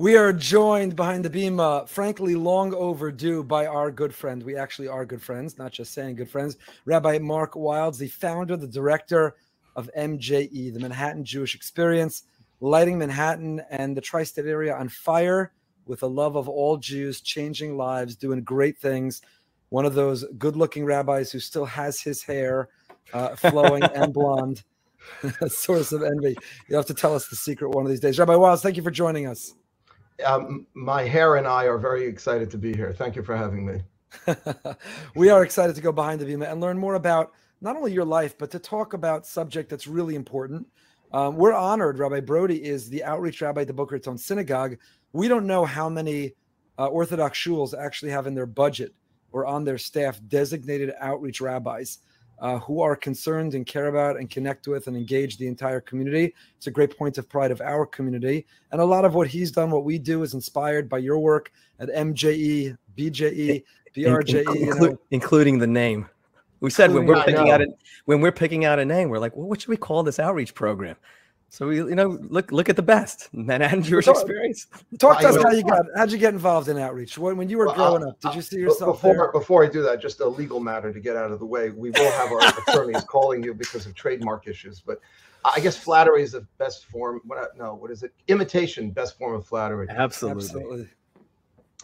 We are joined behind the Bima, uh, frankly, long overdue by our good friend. We actually are good friends, not just saying good friends. Rabbi Mark Wildes, the founder, the director of MJE, the Manhattan Jewish Experience, lighting Manhattan and the tri state area on fire with a love of all Jews, changing lives, doing great things. One of those good looking rabbis who still has his hair uh, flowing and blonde. source of envy. You have to tell us the secret one of these days. Rabbi Wildes, thank you for joining us um, my hair and I are very excited to be here. Thank you for having me. we are excited to go behind the Bima and learn more about not only your life, but to talk about subject that's really important. Um, we're honored. Rabbi Brody is the outreach rabbi at the Boca Raton Synagogue. We don't know how many uh, Orthodox shuls actually have in their budget or on their staff designated outreach rabbis uh, who are concerned and care about and connect with and engage the entire community. It's a great point of pride of our community. And a lot of what he's done, what we do, is inspired by your work at MJE, BJE, BRJE, Inclu- you know. including the name. We said when we're picking out a, when we're picking out a name, we're like, well, what should we call this outreach program? So we, you know, look look at the best Manhattan Jewish talk, experience. Talk to us how you got how'd you get involved in outreach? When, when you were well, growing up, did you see yourself before there? before I do that? Just a legal matter to get out of the way. We will have our attorneys calling you because of trademark issues, but I guess flattery is the best form. What no, what is it? Imitation, best form of flattery. Absolutely. Absolutely.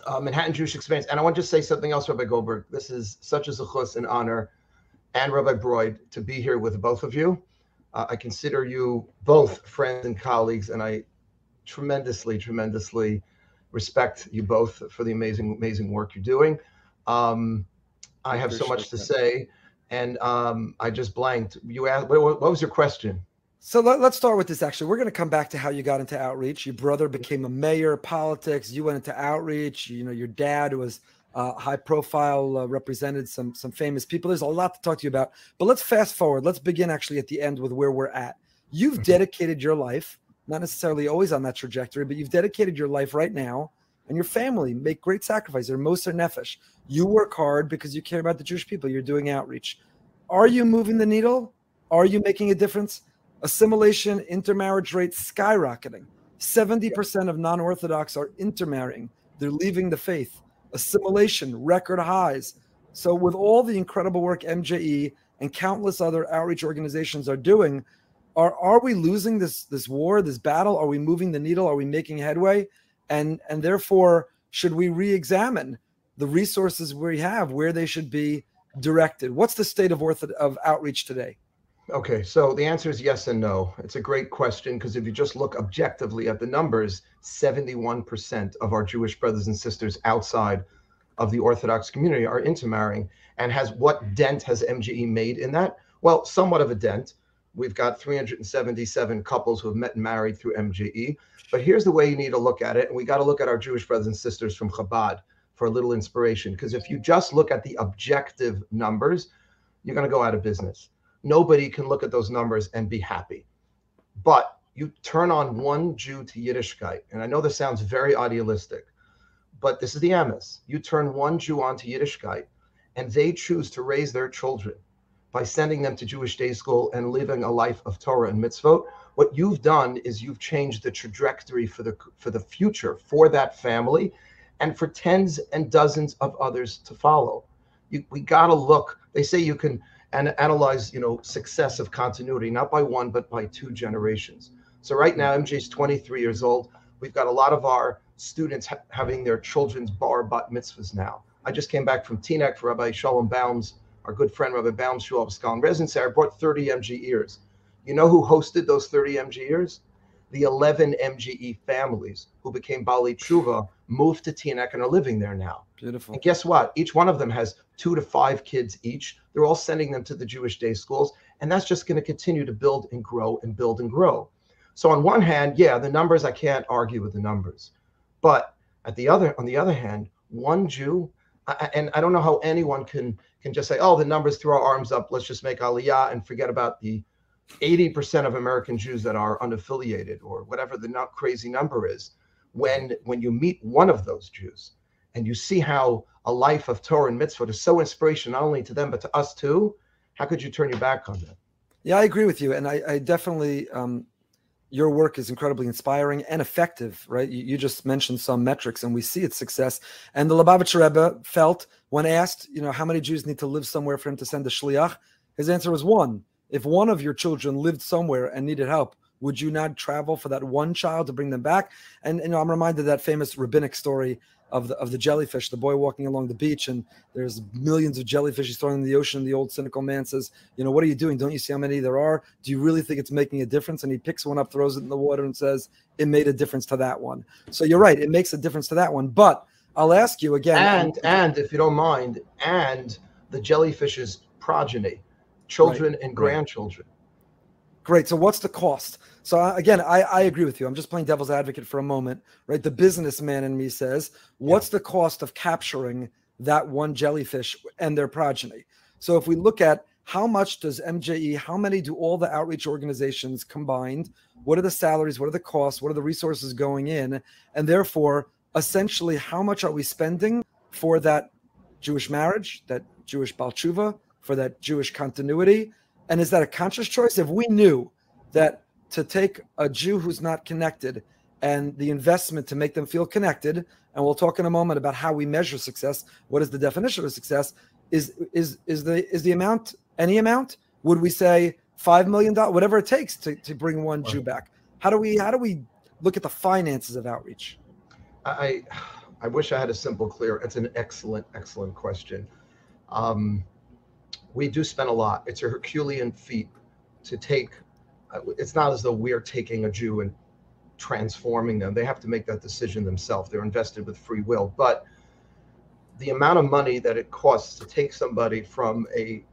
Uh, Manhattan Jewish Experience, and I want to just say something else, Rabbi Goldberg. This is such a zechus and honor, and Rabbi Broid to be here with both of you. Uh, I consider you both friends and colleagues, and I tremendously, tremendously respect you both for the amazing, amazing work you're doing. Um, I have so much to say, and um, I just blanked. You asked, what, what was your question? So let, us start with this. Actually, we're going to come back to how you got into outreach. Your brother became a mayor, politics. You went into outreach. You know, your dad was uh, high profile, uh, represented some some famous people. There's a lot to talk to you about, but let's fast forward. Let's begin actually at the end with where we're at. You've mm-hmm. dedicated your life, not necessarily always on that trajectory, but you've dedicated your life right now, and your family make great sacrifices. They're moser nefesh. You work hard because you care about the Jewish people. You're doing outreach. Are you moving the needle? Are you making a difference? Assimilation, intermarriage rates skyrocketing. 70% of non Orthodox are intermarrying, they're leaving the faith assimilation, record highs. So, with all the incredible work MJE and countless other outreach organizations are doing, are are we losing this this war, this battle? Are we moving the needle? Are we making headway? And and therefore, should we re-examine the resources we have, where they should be directed? What's the state of of outreach today? Okay, so the answer is yes and no. It's a great question because if you just look objectively at the numbers, 71% of our Jewish brothers and sisters outside of the Orthodox community are intermarrying. And has what dent has MJE made in that? Well, somewhat of a dent. We've got 377 couples who have met and married through MJE. But here's the way you need to look at it. And we got to look at our Jewish brothers and sisters from Chabad for a little inspiration. Because if you just look at the objective numbers, you're going to go out of business nobody can look at those numbers and be happy. But you turn on one Jew to Yiddishkeit, and I know this sounds very idealistic, but this is the Amos. You turn one Jew on to Yiddishkeit, and they choose to raise their children by sending them to Jewish day school and living a life of Torah and mitzvot. What you've done is you've changed the trajectory for the for the future for that family, and for tens and dozens of others to follow. You, we got to look. They say you can and analyze, you know, success of continuity, not by one, but by two generations. So right now, MJ is 23 years old. We've got a lot of our students ha- having their children's bar bat mitzvahs now. I just came back from Teaneck for Rabbi Shalom Baum's, our good friend Rabbi Baum's Shul of Skalin residency. I brought 30 MG ears. You know who hosted those 30 MG ears? The 11 MJE families who became Bali Tshuva moved to Teaneck and are living there now. Beautiful. And guess what? Each one of them has two to five kids each. They're all sending them to the Jewish day schools. And that's just going to continue to build and grow and build and grow. So on one hand, yeah, the numbers, I can't argue with the numbers. But at the other, on the other hand, one Jew, I, and I don't know how anyone can can just say, oh, the numbers, throw our arms up, let's just make aliyah and forget about the 80% of American Jews that are unaffiliated or whatever the not crazy number is. When when you meet one of those Jews, and you see how a life of Torah and mitzvah is so inspirational, not only to them, but to us too, how could you turn your back on that? Yeah, I agree with you. And I, I definitely um, your work is incredibly inspiring and effective, right? You, you, just mentioned some metrics and we see its success. And the Lubavitcher Rebbe felt when asked, you know, how many Jews need to live somewhere for him to send a shliach, his answer was one. If one of your children lived somewhere and needed help, would you not travel for that one child to bring them back? And I'm reminded of that famous rabbinic story of the of the jellyfish, the boy walking along the beach, and there's millions of jellyfish he's throwing in the ocean. The old cynical man says, "You know, what are you doing? Don't you see how many there are? Do you really think it's making a difference?" And he picks one up, throws it in the water, and says, "It made a difference to that one." So you're right, it makes a difference to that one. But I'll ask you again, and and if you don't mind, and the jellyfish's progeny, children right. and grandchildren. Great. So what's the cost? So uh, again, I, I agree with you. I'm just playing devil's advocate for a moment, right? The businessman in me says, what's yeah. the cost of capturing that one jellyfish and their progeny? So if we look at how much does MJE, how many do all the outreach organizations combined? What are the salaries? What are the costs? What are the resources going in? And therefore, essentially, how much are we spending for that Jewish marriage, that Jewish balchuva, for that Jewish continuity? And is that a conscious choice? If we knew that to take a Jew who's not connected and the investment to make them feel connected, and we'll talk in a moment about how we measure success, what is the definition of success? Is is is the is the amount any amount? Would we say five million dollars, whatever it takes to, to bring one. Jew back? How do we how do we look at the finances of outreach? I I wish I had a simple, clear. It's an excellent, excellent question. Um, we do spend a lot. It's a Herculean feat to take. Uh, it's not as though we're taking a Jew and transforming them. They have to make that decision themselves. They're invested with free will. But the amount of money that it costs to take somebody from a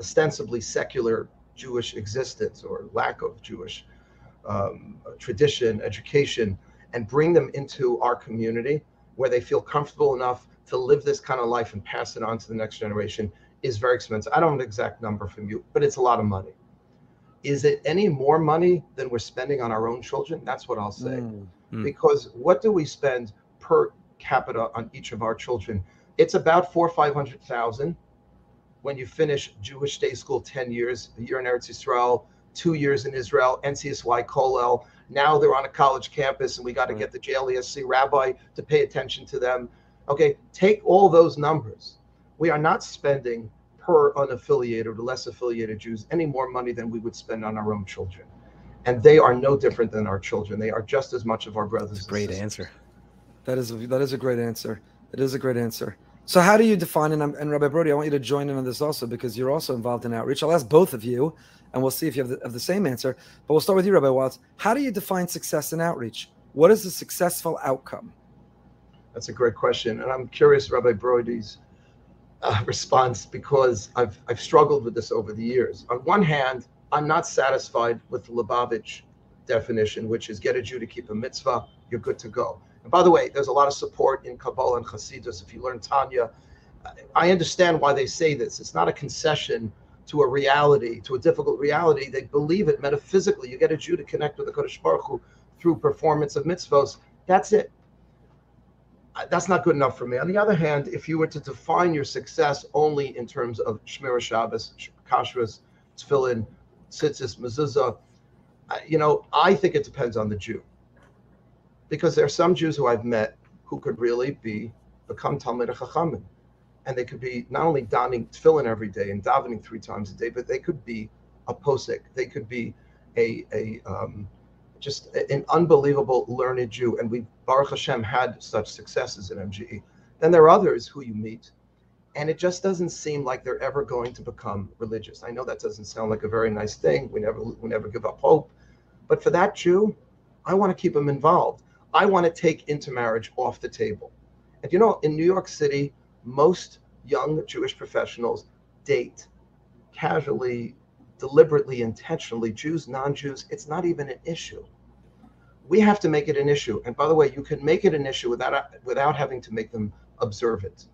ostensibly secular Jewish existence or lack of Jewish um, tradition, education, and bring them into our community where they feel comfortable enough to live this kind of life and pass it on to the next generation is very expensive. I don't have an exact number from you, but it's a lot of money. Is it any more money than we're spending on our own children? That's what I'll say. Mm. Because what do we spend per capita on each of our children? It's about four, five hundred thousand. When you finish Jewish day school, ten years, a year in Eretz Yisrael, two years in Israel, NCSY Kollel. Now they're on a college campus, and we got to right. get the JLIC rabbi to pay attention to them. Okay, take all those numbers we are not spending per unaffiliated or less affiliated Jews any more money than we would spend on our own children. And they are no different than our children. They are just as much of our brothers. That's a great answer. That is a, that is a great answer. It is a great answer. So how do you define and, and Rabbi Brody, I want you to join in on this also because you're also involved in outreach. I'll ask both of you, and we'll see if you have the, have the same answer. But we'll start with you, Rabbi Watts. How do you define success in outreach? What is a successful outcome? That's a great question, and I'm curious, Rabbi Brody's uh, response because I've I've struggled with this over the years. On one hand, I'm not satisfied with the Lubavitch definition, which is get a Jew to keep a mitzvah, you're good to go. And by the way, there's a lot of support in Kabbalah and Hasidus. If you learn Tanya, I understand why they say this. It's not a concession to a reality, to a difficult reality. They believe it metaphysically. You get a Jew to connect with the Kadosh Baruch Hu through performance of mitzvahs. That's it that's not good enough for me. On the other hand, if you were to define your success only in terms of Shmira Shabbos, Kashrus, Tefillin, Tzitzis, Mezuzah, you know, I think it depends on the Jew. Because there are some Jews who I've met who could really be become Talmid Chachamim. And they could be not only donning tefillin every day and davening three times a day, but they could be a posik. They could be a, a um, just an unbelievable learned Jew. And we, Baruch Hashem, had such successes in MJE. Then there are others who you meet, and it just doesn't seem like they're ever going to become religious. I know that doesn't sound like a very nice thing. We never, we never give up hope. But for that Jew, I want to keep him involved. I want to take intermarriage off the table. And you know, in New York City, most young Jewish professionals date casually deliberately, intentionally, Jews, non Jews, it's not even an issue. We have to make it an issue. And by the way, you can make it an issue without, without having to make them observe it.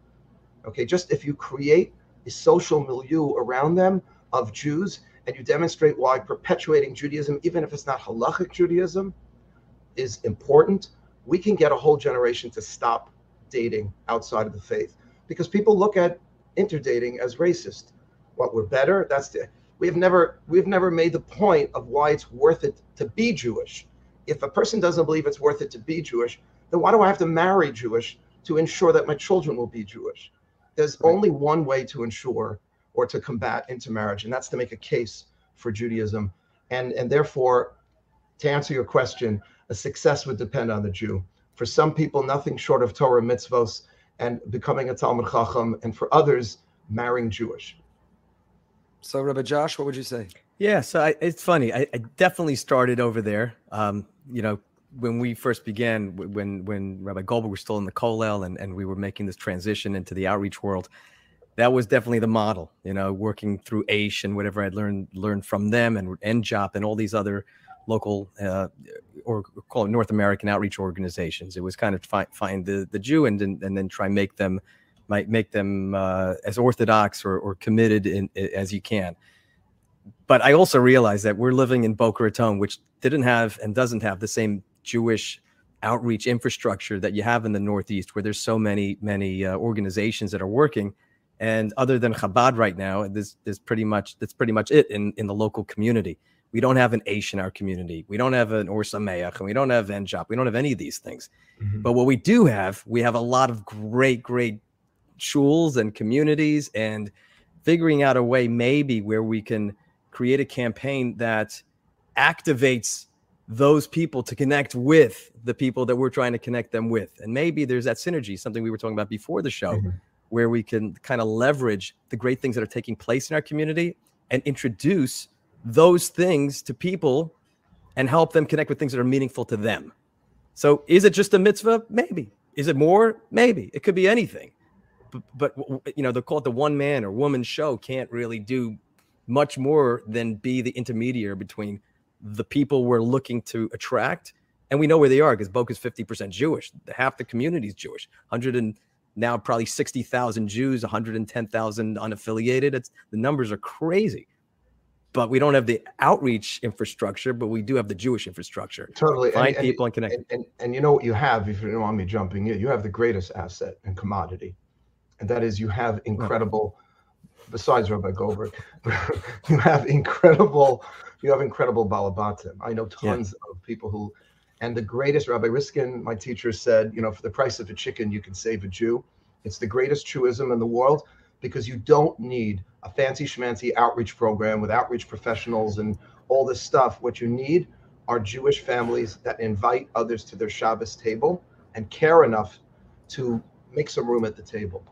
Okay, just if you create a social milieu around them of Jews and you demonstrate why perpetuating Judaism, even if it's not halachic Judaism, is important, we can get a whole generation to stop dating outside of the faith because people look at interdating as racist. What we're better, that's the we have never we've never made the point of why it's worth it to be Jewish. If a person doesn't believe it's worth it to be Jewish, then why do I have to marry Jewish to ensure that my children will be Jewish? There's right. only one way to ensure or to combat intermarriage, and that's to make a case for Judaism. And and therefore, to answer your question, a success would depend on the Jew. For some people, nothing short of Torah mitzvos and becoming a Talmid Chacham, and for others, marrying Jewish. So, Rabbi Josh, what would you say? Yeah, so I, it's funny. I, I, definitely started over there. Um, you know, when we first began, when when Rabbi Goldberg was still in the Kollel and, and we were making this transition into the outreach world, that was definitely the model. You know, working through Aish and whatever I'd learned learned from them and NJOP and all these other local uh, or call it North American outreach organizations. It was kind of find, find the the Jew and and and then try make them might make them uh, as orthodox or, or committed in, as you can. But I also realize that we're living in Boca Raton, which didn't have and doesn't have the same Jewish outreach infrastructure that you have in the Northeast, where there's so many many uh, organizations that are working. And other than Chabad right now, there's, there's pretty much that's pretty much it in, in the local community. We don't have an Aish in our community. We don't have an Or Sameach, and we don't have NJOP. We don't have any of these things. Mm-hmm. But what we do have, we have a lot of great, great shuls and communities and figuring out a way maybe where we can create a campaign that activates those people to connect with the people that we're trying to connect them with. And maybe there's that synergy, something we were talking about before the show, mm-hmm. where we can kind of leverage the great things that are taking place in our community and introduce those things to people and help them connect with things that are meaningful to them. So is it just a mitzvah? Maybe. Is it more? Maybe. It could be anything but, you know, they call it the one man or woman show can't really do much more than be the intermediary between the people we're looking to attract. And we know where they are because Boca is 50% Jewish. Half the community is Jewish. 100 and now probably 60,000 Jews, 110,000 unaffiliated. It's the numbers are crazy. But we don't have the outreach infrastructure, but we do have the Jewish infrastructure. Totally. Find and, people and, and connect. And, and, and you know what you have, if you don't want me jumping in, you have the greatest asset and commodity and that is you have incredible besides Rabbi Goldberg, you have incredible, you have incredible balabatim. I know tons yeah. of people who, and the greatest Rabbi Riskin, my teacher said, you know, for the price of a chicken, you can save a Jew. It's the greatest truism in the world because you don't need a fancy schmancy outreach program with outreach professionals and all this stuff. What you need are Jewish families that invite others to their Shabbos table and care enough to make some room at the table.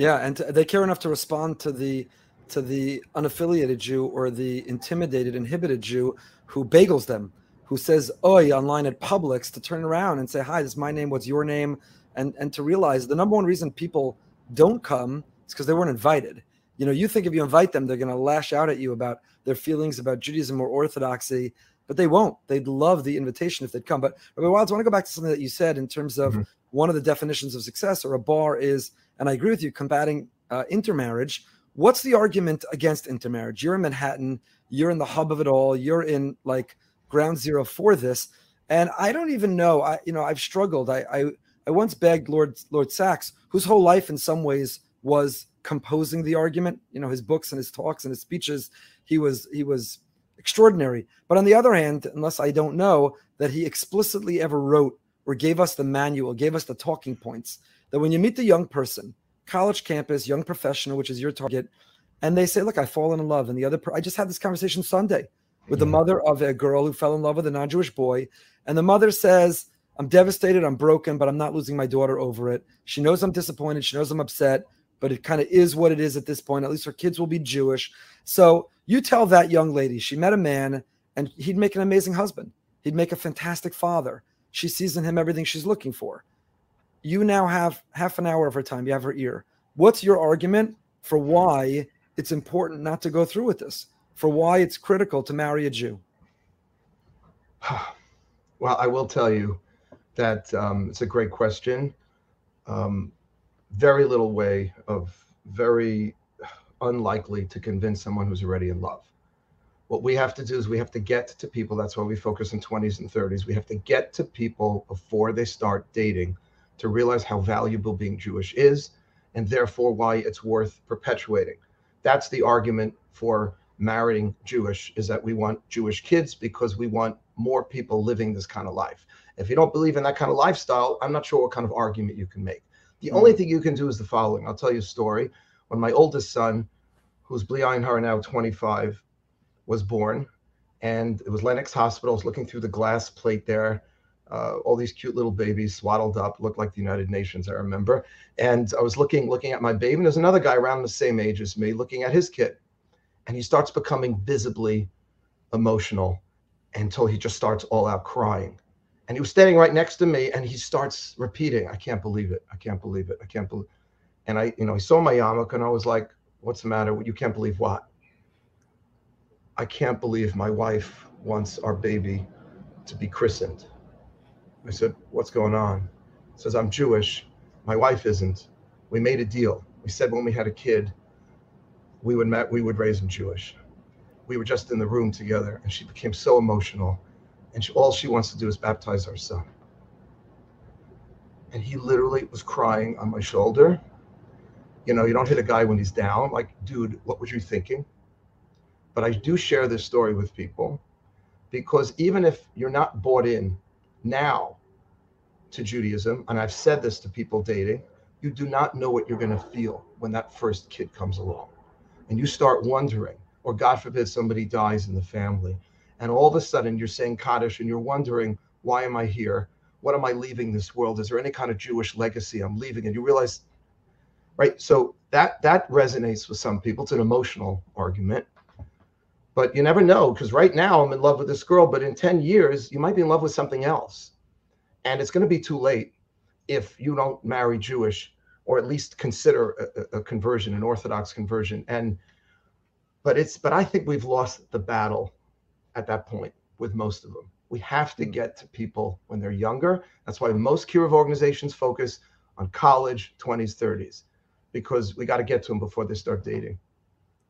Yeah, and to, they care enough to respond to the to the unaffiliated Jew or the intimidated, inhibited Jew who bagels them, who says "oi" online at Publix, to turn around and say, "Hi, this is my name. What's your name?" and and to realize the number one reason people don't come is because they weren't invited. You know, you think if you invite them, they're going to lash out at you about their feelings about Judaism or Orthodoxy, but they won't. They'd love the invitation if they'd come. But Rabbi Wildes, I want to go back to something that you said in terms of mm-hmm. one of the definitions of success or a bar is and I agree with you, combating uh, intermarriage. What's the argument against intermarriage? You're in Manhattan, you're in the hub of it all, you're in like ground zero for this. And I don't even know. I, you know, I've struggled. I, I, I once begged Lord Lord Sacks, whose whole life in some ways was composing the argument. You know, his books and his talks and his speeches. He was he was extraordinary. But on the other hand, unless I don't know that he explicitly ever wrote or gave us the manual, gave us the talking points, that when you meet the young person, college campus, young professional, which is your target, and they say, "Look, I've fallen in love," and the other, per- I just had this conversation Sunday with the mm-hmm. mother of a girl who fell in love with a non-Jewish boy, and the mother says, "I'm devastated, I'm broken, but I'm not losing my daughter over it. She knows I'm disappointed, she knows I'm upset." But it kind of is what it is at this point. At least her kids will be Jewish. So you tell that young lady she met a man and he'd make an amazing husband. He'd make a fantastic father. She sees in him everything she's looking for you now have half an hour of her time. You have her ear. What's your argument for why it's important not to go through with this? For why it's critical to marry a Jew? Well, I will tell you that um, it's a great question. Um, very little way of very unlikely to convince someone who's already in love. What we have to do is we have to get to people. That's why we focus on 20s and 30s. We have to get to people before they start dating to realize how valuable being Jewish is and therefore why it's worth perpetuating. That's the argument for marrying Jewish is that we want Jewish kids because we want more people living this kind of life. If you don't believe in that kind of lifestyle, I'm not sure what kind of argument you can make. The mm-hmm. only thing you can do is the following. I'll tell you a story. When my oldest son, who's Bli Ayin now 25, was born, and it was Lenox Hospital. I was looking through the glass plate there. Uh, all these cute little babies swaddled up, looked like the United Nations, I remember. And I was looking, looking at my baby, and there's another guy around the same age as me, looking at his kid, and he starts becoming visibly emotional until he just starts all out crying. And he was standing right next to me, and he starts repeating, "I can't believe it! I can't believe it! I can't believe." And I, you know, he saw my yarmulke, and I was like, "What's the matter? You can't believe what?" I can't believe my wife wants our baby to be christened. I said, What's going on? He says, I'm Jewish. My wife isn't. We made a deal. We said when we had a kid, we would met, we would raise him Jewish. We were just in the room together, and she became so emotional, and she, all she wants to do is baptize our son. And he literally was crying on my shoulder. You know, you don't hit a guy when he's down. Like, dude, what was you thinking? But I do share this story with people because even if you're not bought in now to Judaism, and I've said this to people dating, you do not know what you're going to feel when that first kid comes along. And you start wondering, or God forbid somebody dies in the family, and all of a sudden you're saying Kaddish and you're wondering, why am I here? What am I leaving this world? Is there any kind of Jewish legacy I'm leaving? And you realize, right? So that that resonates with some people. It's an emotional argument but you never know because right now I'm in love with this girl, but in 10 years, you might be in love with something else. And it's going to be too late if you don't marry Jewish or at least consider a, a, conversion, an Orthodox conversion. And but it's but I think we've lost the battle at that point with most of them. We have to hmm. get to people when they're younger. That's why most kiruv organizations focus on college, 20s, 30s, because we got to get to them before they start dating.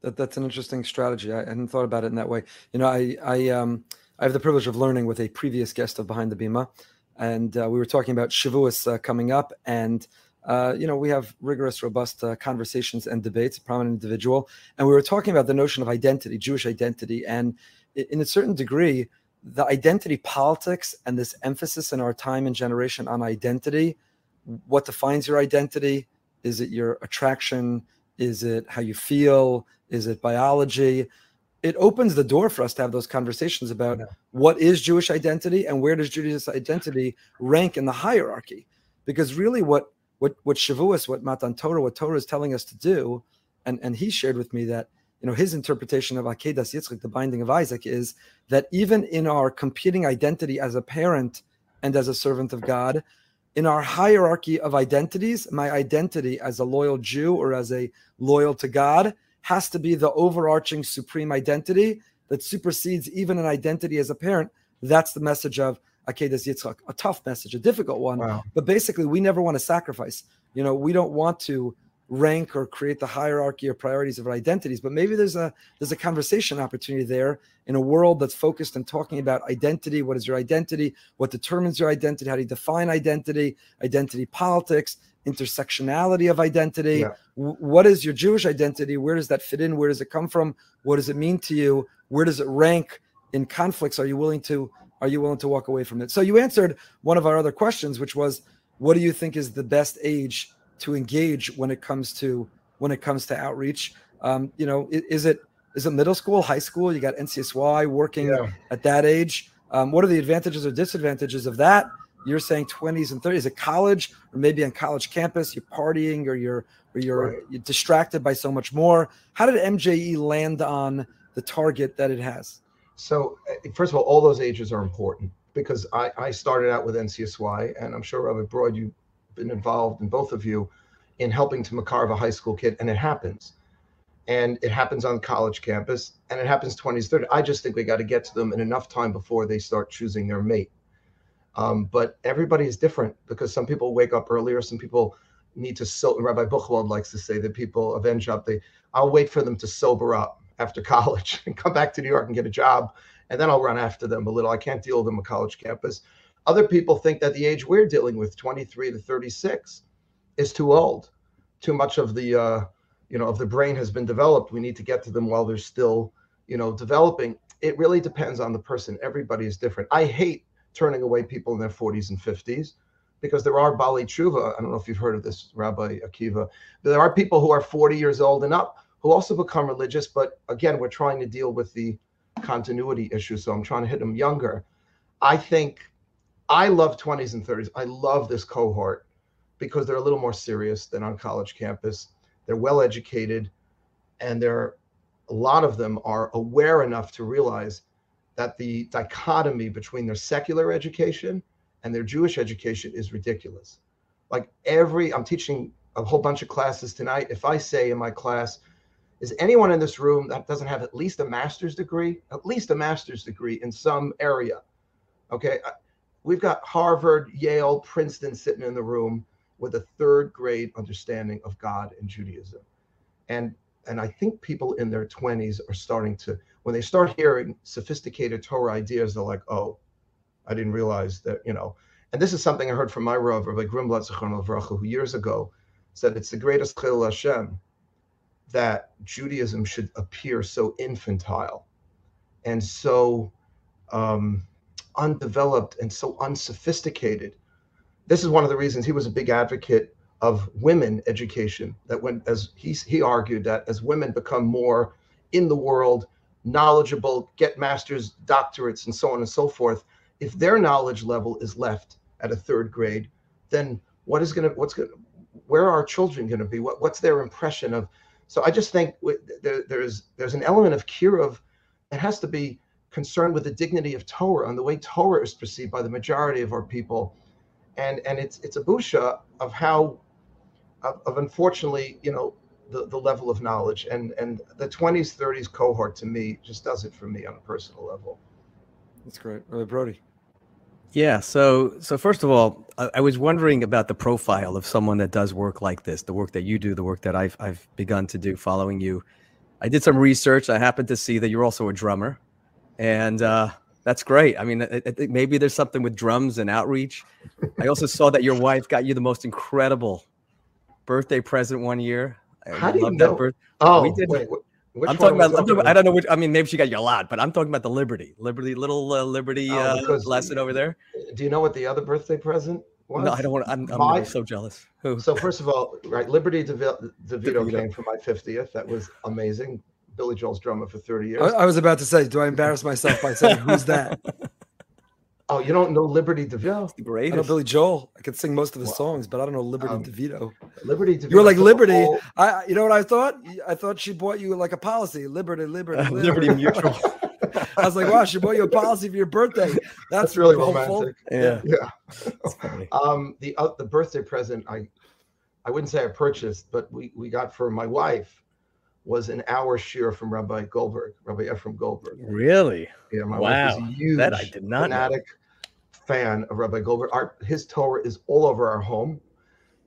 That, that's an interesting strategy. I hadn't thought about it in that way. You know, I I um I have the privilege of learning with a previous guest of Behind the Bima, and uh, we were talking about Shavuos uh, coming up, and uh, you know we have rigorous, robust uh, conversations and debates. A prominent individual, and we were talking about the notion of identity, Jewish identity, and in a certain degree, the identity politics and this emphasis in our time and generation on identity. What defines your identity? Is it your attraction? Is it how you feel? Is it biology? It opens the door for us to have those conversations about yeah. what is Jewish identity and where does Jewish identity rank in the hierarchy? Because really, what what what Shavuos, what Matan Torah, what Torah is telling us to do, and and he shared with me that you know his interpretation of Akedas Yitzchak, the binding of Isaac, is that even in our competing identity as a parent and as a servant of God, in our hierarchy of identities, my identity as a loyal Jew or as a loyal to God has to be the overarching supreme identity that supersedes even an identity as a parent. That's the message of Akedas Yitzchak, a tough message, a difficult one. Wow. But basically, we never want to sacrifice. You know, we don't want to rank or create the hierarchy or priorities of our identities but maybe there's a there's a conversation opportunity there in a world that's focused on talking about identity what is your identity what determines your identity how do you define identity identity politics intersectionality of identity. Yeah. What is your Jewish identity? Where does that fit in? Where does it come from? What does it mean to you? Where does it rank in conflicts? Are you willing to are you willing to walk away from it? So you answered one of our other questions, which was, what do you think is the best age to engage when it comes to when it comes to outreach? Um, you know, is, it is it middle school, high school? You got NCSY working yeah. at that age. Um, what are the advantages or disadvantages of that? You're saying 20s and 30s at college or maybe on college campus? You're partying or you're or you're, right. you're distracted by so much more. How did mje land on the target that it has? So eh, first of all all those ages are important because i i started out with ncsy and i'm sure robert broad you've been involved in both of you in helping to makarve a high school kid and it happens. And it happens on college campus and it happens 20s 30s i just think we got to get to them in enough time before they start choosing their mate um, but everybody is different because some people wake up earlier, some people need to so Rabbi Buchwald likes to say that people avenge up. They I'll wait for them to sober up after college and come back to New York and get a job, and then I'll run after them a little. I can't deal with them on college campus. Other people think that the age we're dealing with, 23 to 36, is too old. Too much of the uh, you know of the brain has been developed. We need to get to them while they're still you know, developing. It really depends on the person. Everybody is different. I hate turning away people in their 40s and 50s because there are Bali Tshuva. I don't know if you've heard of this, Rabbi Akiva. There are people who are 40 years old and up who also become religious. But again, we're trying to deal with the continuity issue. So I'm trying to hit them younger. I think I love 20s and 30s. I love this cohort because they're a little more serious than on college campus. They're well educated and they're a lot of them are aware enough to realize that the dichotomy between their secular education and their Jewish education is ridiculous. Like every, I'm teaching a whole bunch of classes tonight. If I say in my class, is anyone in this room that doesn't have at least a master's degree, at least a master's degree in some area? Okay. We've got Harvard, Yale, Princeton sitting in the room with a third grade understanding of God and Judaism. And and I think people in their 20s are starting to, when they start hearing sophisticated Torah ideas, they're like, oh, I didn't realize that, you know. And this is something I heard from my Rav, Rabbi Grimblatt who years ago said it's the greatest Chil Hashem that Judaism should appear so infantile and so um, undeveloped and so unsophisticated. This is one of the reasons he was a big advocate of women education. That when, as he he argued, that as women become more in the world, knowledgeable, get masters, doctorates, and so on and so forth, if their knowledge level is left at a third grade, then what is going to what's going where are our children going to be? What what's their impression of? So I just think there, there's there's an element of kiruv that has to be concerned with the dignity of Torah and the way Torah is perceived by the majority of our people, and and it's it's a busha of how of, of unfortunately you know the, the level of knowledge and and the 20s 30s cohort to me just does it for me on a personal level that's great uh, brody yeah. So, so first of all, I, I, was wondering about the profile of someone that does work like this, the work that you do, the work that I've I've begun to do, following you. I did some research. I happened to see that you're also a drummer, and uh, that's great. I mean, I, I think maybe there's something with drums and outreach. I also saw that your wife got you the most incredible birthday present one year. How do you know? Birth- oh, we did. Wait, which I'm talking about. I'm talking, I don't know which. I mean, maybe she got you a lot, but I'm talking about the Liberty, Liberty, little uh, Liberty oh, uh, lesson over there. Do you know what the other birthday present was? No, I don't want. I'm, I'm so jealous. Who? So first of all, right, Liberty DeVito, DeVito came for my 50th. That was amazing. Billy Joel's drummer for 30 years. I, I was about to say, do I embarrass myself by saying who's that? Oh, you don't know Liberty DeVito? The greatest. I know Billy Joel. I could sing most of his songs, but I don't know Liberty um, DeVito. Liberty DeVito. You were like Liberty. I, you know what I thought? I thought she bought you like a policy. Liberty, Liberty, Liberty, Liberty Mutual. I was like, wow, she bought you a policy for your birthday. That's, That's really hopeful. romantic. Yeah, yeah. um, the uh, the birthday present I, I wouldn't say I purchased, but we we got for my wife was an hour share from Rabbi Goldberg, Rabbi Efrem Goldberg. Really? Yeah, my wow. wife is a huge that I did not fanatic. Know fan of Rabbi Goldberg. Our, his Torah is all over our home,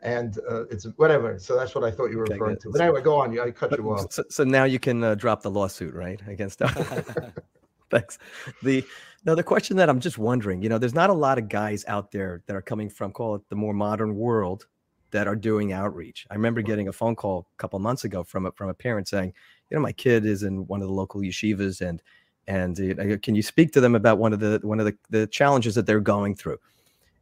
and uh, it's whatever. So that's what I thought you were okay, referring to. But anyway, go on. I cut but, you off. So, so, now you can uh, drop the lawsuit, right, against. Thanks. The now the question that I'm just wondering, you know, there's not a lot of guys out there that are coming from call it the more modern world that are doing outreach. I remember getting a phone call a couple months ago from a, from a parent saying, you know, my kid is in one of the local yeshivas and and uh, can you speak to them about one of the one of the, the challenges that they're going through?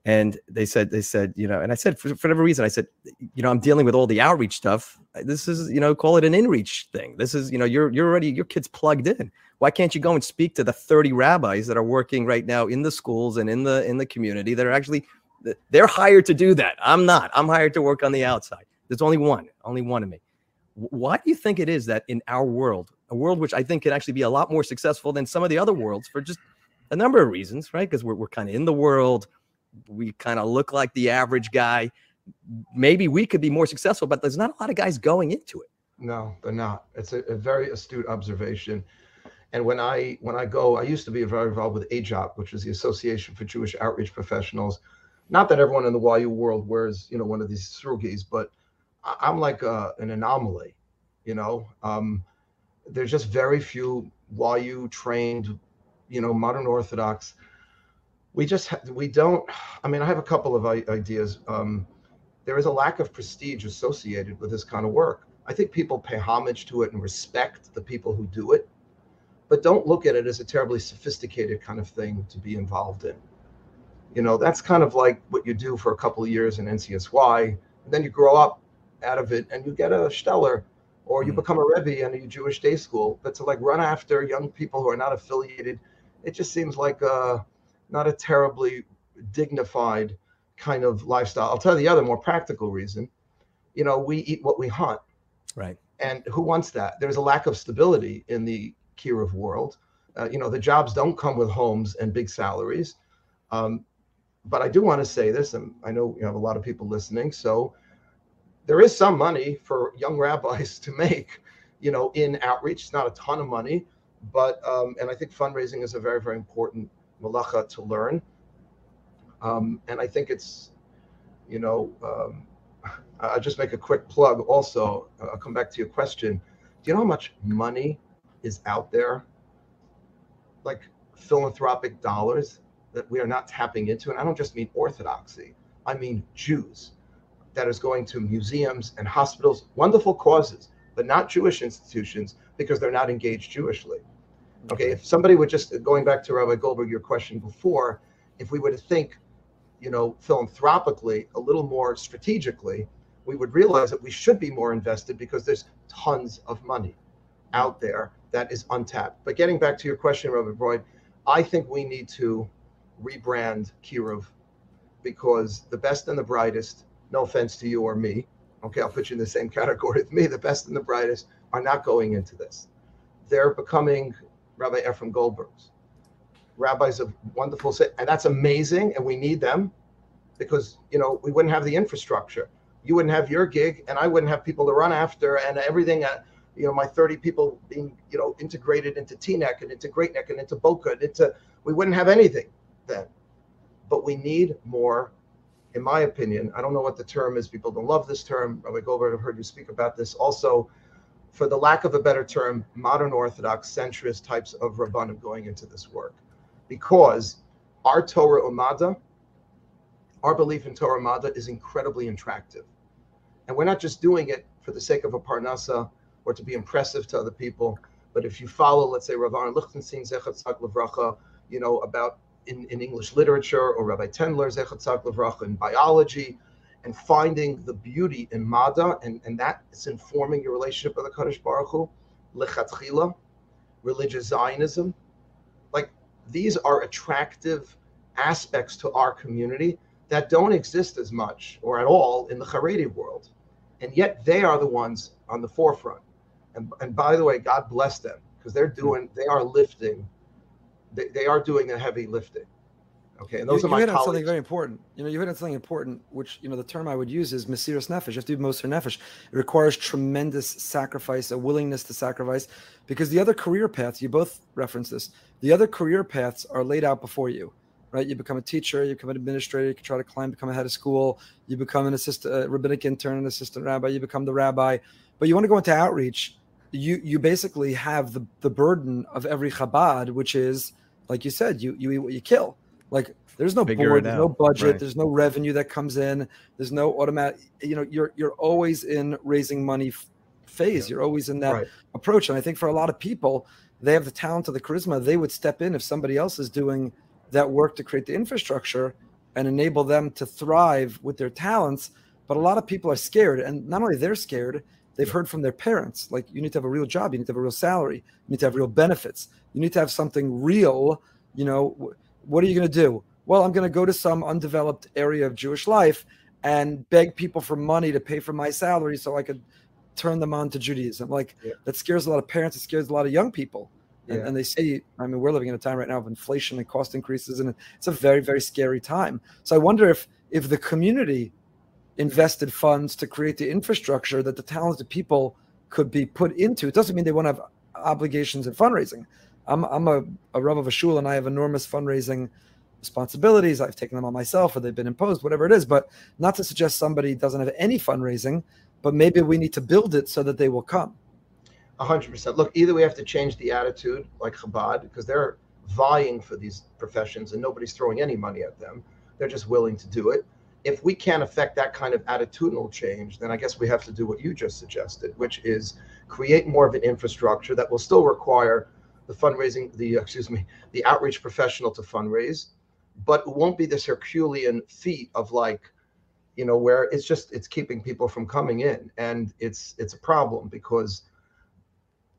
And they said they said you know and i said for, for whatever reason i said you know i'm dealing with all the outreach stuff. This is you know call it an inreach thing. This is you know you're you're already your kids plugged in. Why can't you go and speak to the 30 rabbis that are working right now in the schools and in the in the community that are actually they're hired to do that. I'm not. I'm hired to work on the outside. There's only one only one of me. Why do you think it is that in our world a world which I think can actually be a lot more successful than some of the other worlds for just a number of reasons, right? Because we're, we're kind of in the world, we kind of look like the average guy. Maybe we could be more successful, but there's not a lot of guys going into it. No, they're not. It's a, a very astute observation. And when I when I go, I used to be very involved with AJOP, which is the Association for Jewish Outreach Professionals. Not that everyone in the YU world wears, you know, one of these surugis, but I'm like a, uh, an anomaly, you know. Um, there's just very few YU trained, you know, modern Orthodox. We just we don't. I mean, I have a couple of ideas. Um, there is a lack of prestige associated with this kind of work. I think people pay homage to it and respect the people who do it, but don't look at it as a terribly sophisticated kind of thing to be involved in. You know, that's kind of like what you do for a couple of years in NCSY, and then you grow up out of it and you get a stellar or you mm. become a Rebbe in a Jewish day school. But to like run after young people who are not affiliated, it just seems like a, not a terribly dignified kind of lifestyle. I'll tell you the other more practical reason. You know, we eat what we hunt. Right. And who wants that? There's a lack of stability in the kiruv world. Uh, you know, the jobs don't come with homes and big salaries. Um, but I do want to say this, and I know you have a lot of people listening. So there is some money for young rabbis to make, you know, in outreach. It's not a ton of money, but um, and I think fundraising is a very, very important malacha to learn. Um, and I think it's, you know, um, I'll just make a quick plug. Also, I'll come back to your question. Do you know how much money is out there, like philanthropic dollars that we are not tapping into? And I don't just mean orthodoxy. I mean Jews that is going to museums and hospitals, wonderful causes, but not Jewish institutions because they're not engaged Jewishly. Okay, if somebody would just going back to Rabbi Goldberg, your question before, if we were to think, you know, philanthropically, a little more strategically, we would realize that we should be more invested because there's tons of money out there that is untapped. But getting back to your question, Rabbi Broid, I think we need to rebrand Kiruv because the best and the brightest no offense to you or me, okay, I'll put you in the same category with me, the best and the brightest are not going into this. They're becoming Rabbi Efrem Goldbergs, rabbis of wonderful, and that's amazing, and we need them because, you know, we wouldn't have the infrastructure. You wouldn't have your gig, and I wouldn't have people to run after, and everything, uh, you know, my 30 people being, you know, integrated into Teaneck and into Great Neck and into Boca, and into, we wouldn't have anything then. But we need more in my opinion, I don't know what the term is. People don't love this term. Rabbi Goldberg, I've heard you speak about this. Also, for the lack of a better term, modern Orthodox centrist types of rabbanim going into this work, because our Torah Umada, our belief in Torah Umada is incredibly attractive, and we're not just doing it for the sake of a parnasa or to be impressive to other people. But if you follow, let's say, Rav Aaron Lichtenstein, Zechat Levracha, you know, about in, in English literature or Rabbi Tendler, Zechatzak Levracha, in biology, and finding the beauty in Mada, and, and that is informing your relationship with the Kadosh Baruch Hu, Lechatchila, religious Zionism. Like these are attractive aspects to our community that don't exist as much or at all in the Haredi world. And yet they are the ones on the forefront. And, and by the way, God bless them because they're doing, they are lifting they, they are doing the heavy lifting. Okay, and those you, are my you hit colleagues. on something very important. You know, you hit on something important, which you know the term I would use is mesiras nefesh. You have to do moser nefesh. It requires tremendous sacrifice, a willingness to sacrifice, because the other career paths you both reference this. The other career paths are laid out before you, right? You become a teacher, you become an administrator, you can try to climb, become a head of school, you become an assistant, uh, rabbinic intern, an assistant rabbi, you become the rabbi. But you want to go into outreach, you you basically have the the burden of every Chabad, which is like you said, you you eat what you kill. Like there's no Figure board, there's no budget, right. there's no revenue that comes in, there's no automatic. You know, you're you're always in raising money phase. Yeah. You're always in that right. approach. And I think for a lot of people, they have the talent or the charisma. They would step in if somebody else is doing that work to create the infrastructure and enable them to thrive with their talents. But a lot of people are scared, and not only they're scared, they've heard from their parents like you need to have a real job, you need to have a real salary, you need to have real benefits you need to have something real. You know, what are you going to do? Well, I'm going to go to some undeveloped area of Jewish life and beg people for money to pay for my salary so I could turn them on to Judaism. Like yeah. that scares a lot of parents. It scares a lot of young people. And, yeah. and, they see, I mean, we're living in a time right now of inflation and cost increases, and it's a very, very scary time. So I wonder if if the community invested funds to create the infrastructure that the talented people could be put into. It doesn't mean they won't have obligations in fundraising, I'm I'm a, a of a shul and I have enormous fundraising responsibilities. I've taken them on myself or they've been imposed, whatever it is. But not to suggest somebody doesn't have any fundraising, but maybe we need to build it so that they will come. A hundred percent. Look, either we have to change the attitude, like Chabad, because they're vying for these professions and nobody's throwing any money at them. They're just willing to do it. If we can't affect that kind of attitudinal change, then I guess we have to do what you just suggested, which is create more of an infrastructure that will still require the fundraising, the uh, excuse me, the outreach professional to fundraise, but it won't be this Herculean feat of like, you know, where it's just it's keeping people from coming in, and it's it's a problem because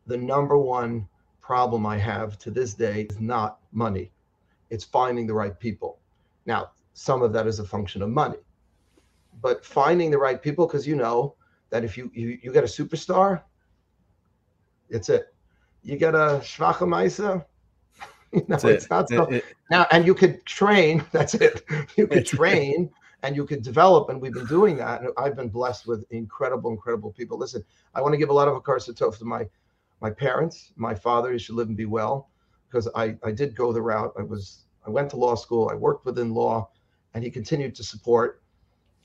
the number one problem I have to this day is not money, it's finding the right people. Now, some of that is a function of money, but finding the right people because you know that if you you, you get a superstar, it's it. You get a schwache Meise, you know, it's not so. It, it, now, and you could train. That's it. You could train and you could develop, and we've been doing that. And I've been blessed with incredible, incredible people. Listen, I want to give a lot of a tov to my my parents, my father. He should live and be well, because I I did go the route. I was I went to law school. I worked within law, and he continued to support.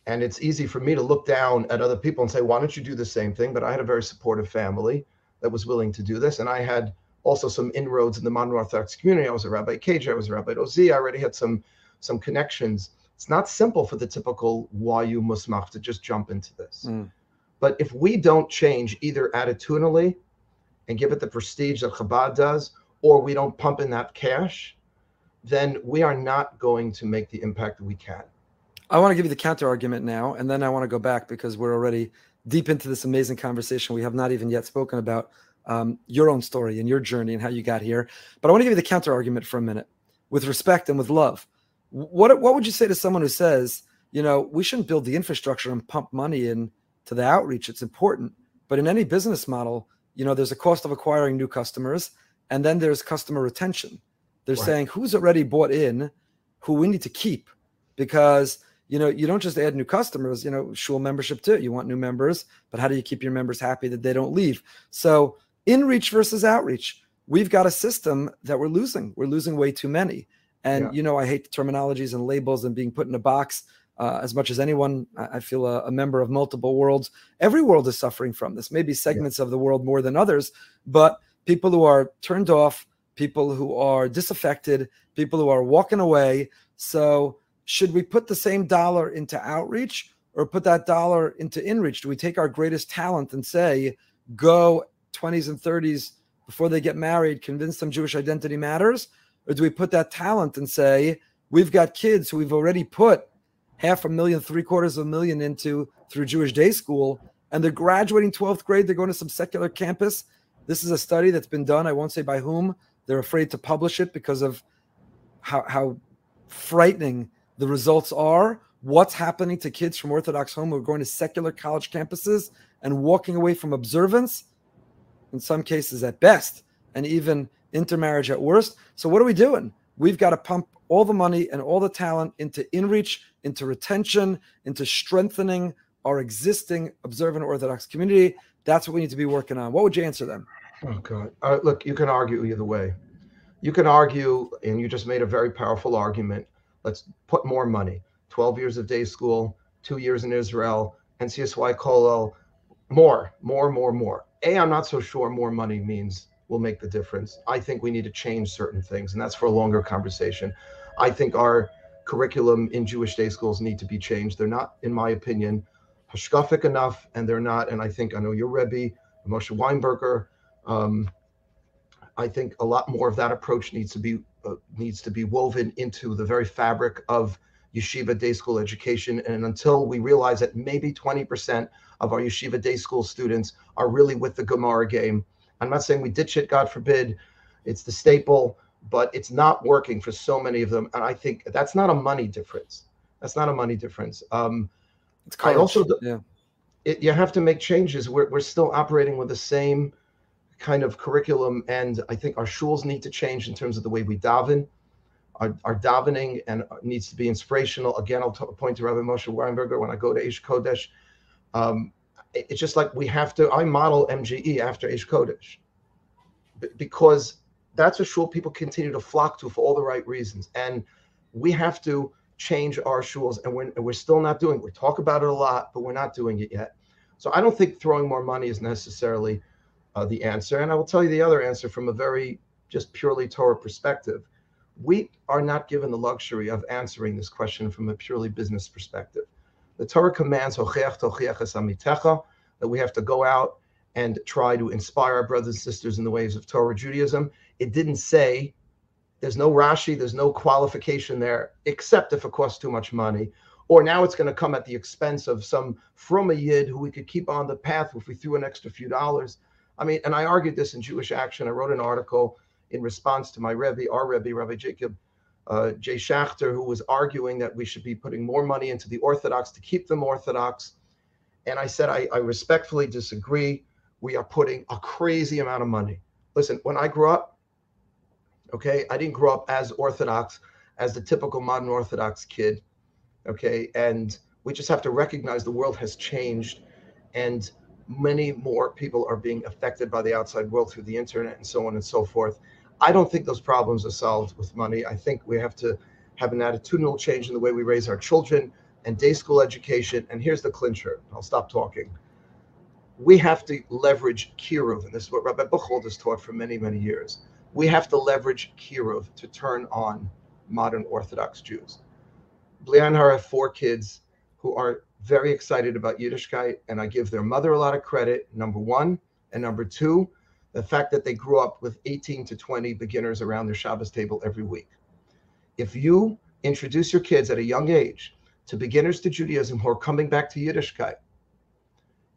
And it's easy for me to look down at other people and say, why don't you do the same thing? But I had a very supportive family that was willing to do this, and I had also some inroads in the modern Orthodox community. I was a Rabbi KJ, I was a Rabbi Ozi. I already had some some connections. It's not simple for the typical YU Musmach to just jump into this. Mm. But if we don't change either attitudinally and give it the prestige that Chabad does, or we don't pump in that cash, then we are not going to make the impact that we can. I want to give you the counter argument now, and then I want to go back because we're already deep into this amazing conversation we have not even yet spoken about um, your own story and your journey and how you got here. But I want to give you the counter argument for a minute with respect and with love. What, what would you say to someone who says, you know, we shouldn't build the infrastructure and pump money in to the outreach? It's important. But in any business model, you know, there's a cost of acquiring new customers and then there's customer retention. They're right. saying who's already bought in, who we need to keep because you know, you don't just add new customers, you know, shul membership too. You want new members, but how do you keep your members happy that they don't leave? So in reach versus outreach, we've got a system that we're losing. We're losing way too many. And yeah. you know, I hate the terminologies and labels and being put in a box. Uh, as much as anyone, I feel a, a, member of multiple worlds. Every world is suffering from this. Maybe segments yeah. of the world more than others, but people who are turned off, people who are disaffected, people who are walking away. So, should we put the same dollar into outreach or put that dollar into inreach? Do we take our greatest talent and say, go 20s and 30s before they get married, convince them Jewish identity matters? Or do we put that talent and say, we've got kids who we've already put half a million, three quarters of a million into through Jewish day school, and they're graduating 12th grade, they're going to some secular campus. This is a study that's been done. I won't say by whom. They're afraid to publish it because of how, how frightening the results are. What's happening to kids from Orthodox home who are going to secular college campuses and walking away from observance in some cases at best, and even intermarriage at worst. So, what are we doing? We've got to pump all the money and all the talent into inreach, into retention, into strengthening our existing observant Orthodox community. That's what we need to be working on. What would you answer them? Oh, God. Uh, look, you can argue either way. You can argue, and you just made a very powerful argument. Let's put more money 12 years of day school, two years in Israel, NCSY Kollel, more, more, more, more. A, I'm not so sure more money means will make the difference. I think we need to change certain things, and that's for a longer conversation. I think our curriculum in Jewish day schools need to be changed. They're not, in my opinion, hashkafic enough, and they're not. And I think I know your Rebbe, Moshe Weinberger. Um, I think a lot more of that approach needs to be uh, needs to be woven into the very fabric of yeshiva day school education. And until we realize that maybe 20% of our yeshiva day school students are really with the Gemara game, I'm not saying we ditch it, God forbid. It's the staple, but it's not working for so many of them. And I think that's not a money difference. That's not a money difference. Um, it's I also, yeah. It, you have to make changes. We're, we're still operating with the same kind of curriculum. And I think our shuls need to change in terms of the way we daven our, our davening and needs to be inspirational. Again, I'll point to Rabbi Moshe Weinberger when I go to Aish Kodesh. Um, it, it's just like we have to. I model MJE after Aish Kodesh B- because that's a shul people continue to flock to for all the right reasons, and we have to change our shuls, and we're, and we're still not doing. It. We talk about it a lot, but we're not doing it yet. So I don't think throwing more money is necessarily uh, the answer. And I will tell you the other answer from a very just purely Torah perspective we are not given the luxury of answering this question from a purely business perspective. The Torah commands that we have to go out and try to inspire our brothers and sisters in the ways of Torah Judaism. It didn't say there's no Rashi, there's no qualification there, except if it costs too much money. Or now it's going to come at the expense of some from a yid who we could keep on the path if we threw an extra few dollars. I mean, and I argued this in Jewish Action. I wrote an article in response to my Rebbe, our Rebbe, Rabbi Jacob uh, Jay Schacter, who was arguing that we should be putting more money into the Orthodox to keep them Orthodox. And I said, I, I respectfully disagree. We are putting a crazy amount of money. Listen, when I grew up, okay, I didn't grow up as Orthodox as the typical modern Orthodox kid, okay, and we just have to recognize the world has changed and many more people are being affected by the outside world through the internet and so on and so forth. I don't think those problems are solved with money. I think we have to have an attitudinal change in the way we raise our children and day school education. And here's the clincher. I'll stop talking. We have to leverage kiruv, and this is what Rabbi Buchwald has taught for many, many years. We have to leverage kiruv to turn on modern Orthodox Jews. Blian have four kids who are very excited about Yiddishkeit, and I give their mother a lot of credit, number one. And number two, the fact that they grew up with 18 to 20 beginners around their Shabbos table every week. If you introduce your kids at a young age to beginners to Judaism who are coming back to Yiddishkeit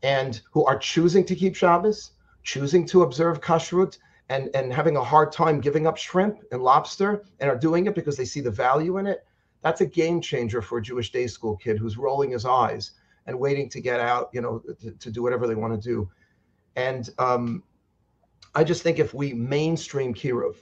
and who are choosing to keep Shabbos, choosing to observe kashrut, and, and having a hard time giving up shrimp and lobster and are doing it because they see the value in it, that's a game changer for a Jewish day school kid who's rolling his eyes and waiting to get out, you know, to, to do whatever they want to do. And um, I just think if we mainstream kiruv,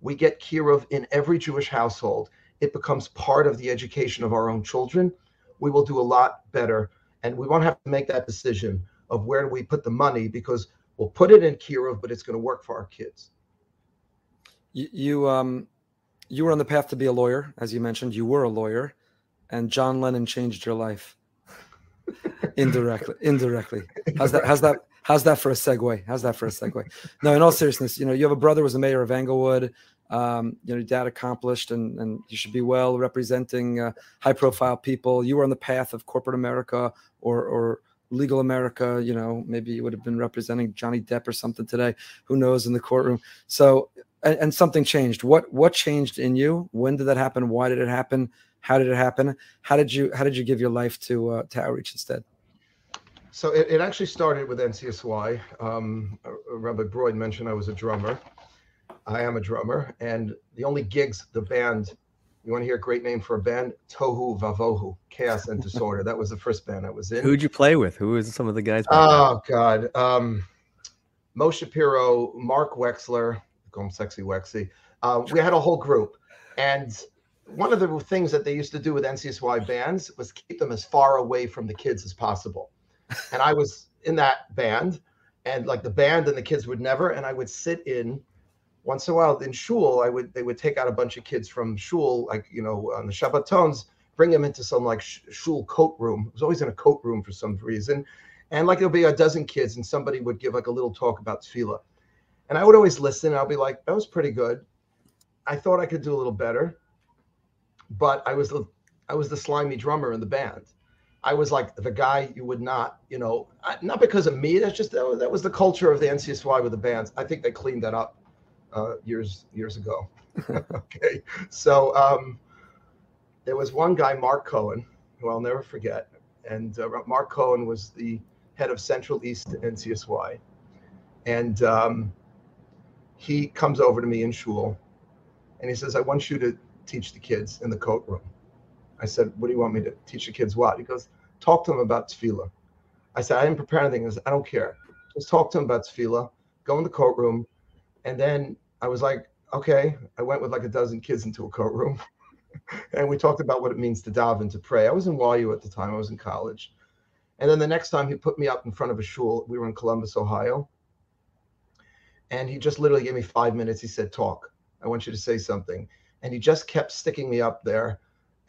we get kiruv in every Jewish household, it becomes part of the education of our own children. We will do a lot better. And we won't have to make that decision of where do we put the money because we'll put it in kiruv, but it's going to work for our kids. You, you, um, you were on the path to be a lawyer, as you mentioned. You were a lawyer, and John Lennon changed your life indirectly. Indirectly. How's that? How's that? How's that for a segue? How's that for a segue? No, in all seriousness, you know, you have a brother was a mayor of Englewood. Um, you know, your dad accomplished, and and you should be well representing uh, high profile people. You were on the path of corporate America or or legal America. You know, maybe you would have been representing Johnny Depp or something today. Who knows in the courtroom? So, and, and something changed. What what changed in you? When did that happen? Why did it happen? How did it happen? How did you how did you give your life to uh, to outreach instead? So it, it actually started with NCSY. Um, Rabbi Broide mentioned I was a drummer. I am a drummer, and the only gigs the band. You want to hear a great name for a band? Tohu Vavohu, Chaos and Disorder. That was the first band I was in. Who'd you play with? Who was some of the guys? Oh God, um, Mo Shapiro, Mark Wexler, call him Sexy Wexy. Uh, we had a whole group, and one of the things that they used to do with NCSY bands was keep them as far away from the kids as possible and I was in that band, and like the band and the kids would never, and I would sit in once in a while in shul. I would they would take out a bunch of kids from shul, like you know on the Shabbatons, bring them into some like shul coat room. It was always in a coat room for some reason, and like there'll be a dozen kids, and somebody would give like a little talk about tefillah, and I would always listen. And I'll be like, that was pretty good. I thought I could do a little better, but I was the I was the slimy drummer in the band I was like the guy you would not, you know, not because of me. That's just that was, that was the culture of the NCSY with the bands. I think they cleaned that up uh, years years ago. okay, so um, there was one guy, Mark Cohen, who I'll never forget, and uh, Mark Cohen was the head of Central East NCSY, and um, he comes over to me in shul, and he says, "I want you to teach the kids in the coat room." I said, What do you want me to teach the kids what? He goes, Talk to them about tefillah. I said, I didn't prepare anything. He said, I don't care. Just talk to them about tefillah. Go in the courtroom. And then I was like, Okay. I went with like a dozen kids into a courtroom. and we talked about what it means to daven, to pray. I was in YU at the time, I was in college. And then the next time he put me up in front of a shul, we were in Columbus, Ohio. And he just literally gave me five minutes. He said, Talk. I want you to say something. And he just kept sticking me up there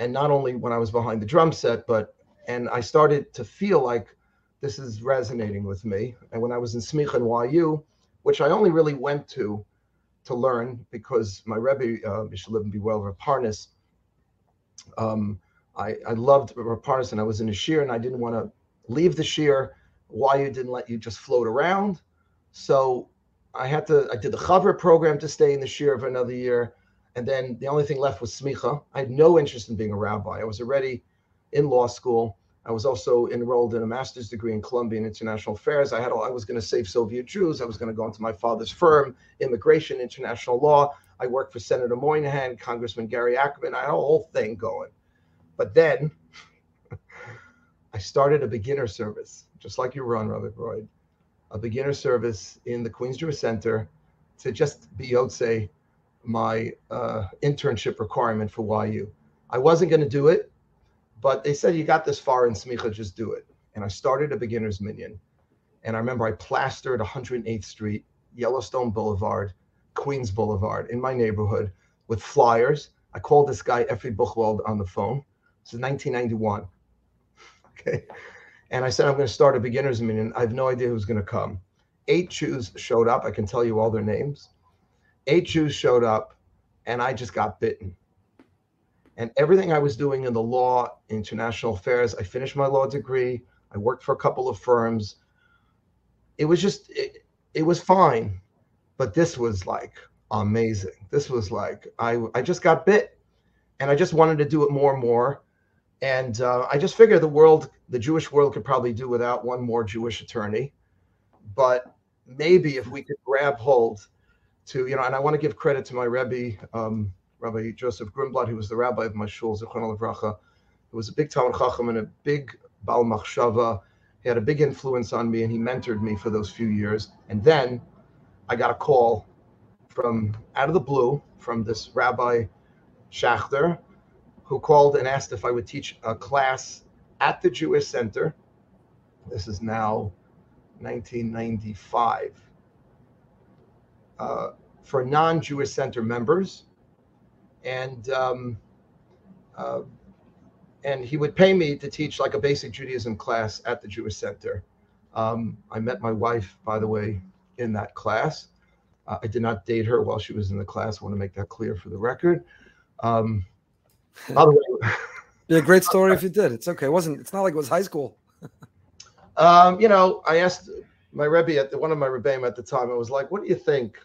and not only when I was behind the drum set, but and I started to feel like this is resonating with me. And when I was in Smicha and YU, which I only really went to to learn because my Rebbe, uh, should live and be well, Rav Parnes, um, I, I loved Rav Parnes and I was in a shear and I didn't want to leave the YU didn't let you just float around. So I had to, I did the Chaver program to stay in the Shir for another year. And then the only thing left was smicha. I had no interest in being a rabbi. I was already in law school. I was also enrolled in a master's degree in Colombian International Affairs. I had all, I was going to save Soviet Jews. I was going to go into my father's firm, immigration, international law. I worked for Senator Moynihan, Congressman Gary Ackerman. I had a whole thing going. But then I started a beginner service, just like you run, Robert Broide, a beginner service in the Queens Jewish Center to just be Yotze my uh, internship requirement for YU. I wasn't going to do it, but they said you got this far in Smicha, just do it. And I started a beginner's minyan. And I remember I plastered 108th Street, Yellowstone Boulevard, Queens Boulevard in my neighborhood with flyers. I called this guy Effie Buchwald on the phone. This is 1991. Okay. And I said, I'm going to start a beginner's minyan. I have no idea who's going to come. Eight Jews showed up. I can tell you all their names eight Jews showed up, and I just got bitten. And everything I was doing in the law, international affairs, I finished my law degree. I worked for a couple of firms. It was just, it, it was fine. But this was like amazing. This was like, I, I just got bit and I just wanted to do it more and more. And uh, I just figure the world, the Jewish world could probably do without one more Jewish attorney. But maybe if we could grab hold to, you know, and I want to give credit to my Rebbe, um, Rabbi Joseph Grunblatt, who was the rabbi of my shul, Zichron Levracha, who was a big Talmid Chacham and a big Baal Machshava. He had a big influence on me and he mentored me for those few years. And then I got a call from out of the blue from this Rabbi Schacter, who called and asked if I would teach a class at the Jewish Center. This is now 1995 uh, for non-Jewish Center members, and um, uh, and he would pay me to teach like a basic Judaism class at the Jewish Center. Um, I met my wife, by the way, in that class. Uh, I did not date her while she was in the class. I want to make that clear for the record. Um, by the way, be a great story if you did. It's okay. It wasn't. It's not like it was high school. um, you know, I asked my rebbe at the, one of my rebbeim at the time. I was like, "What do you think?"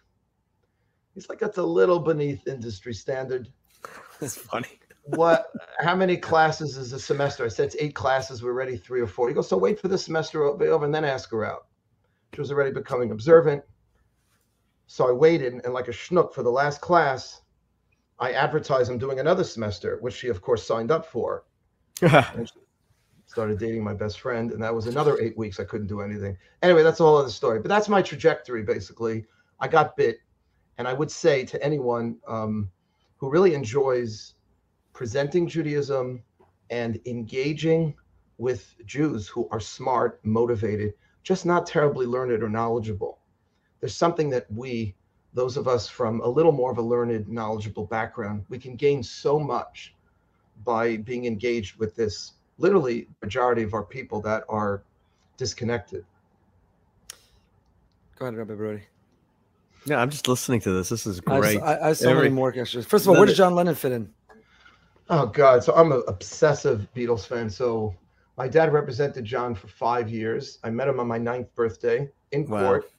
He's like, that's a little beneath industry standard. That's funny. what? How many classes is a semester? I said it's eight classes. We're ready three or four. He goes, so wait for the semester over and then ask her out. She was already becoming observant. So I waited, and like a schnook for the last class, I advertised I'm doing another semester, which she of course signed up for. and she started dating my best friend, and that was another eight weeks. I couldn't do anything. Anyway, that's a whole other story. But that's my trajectory, basically. I got bit and I would say to anyone um, who really enjoys presenting Judaism and engaging with Jews who are smart, motivated, just not terribly learned or knowledgeable. There's something that we, those of us from a little more of a learned, knowledgeable background, we can gain so much by being engaged with this literally majority of our people that are disconnected. Go ahead, Rabbi Broide. Yeah, I'm just listening to this. This is great. I, I, I so Every, many more questions. First of all, where does John Lennon fit in? Oh God! So I'm an obsessive Beatles fan. So my dad represented John for five years. I met him on my ninth birthday in wow. court.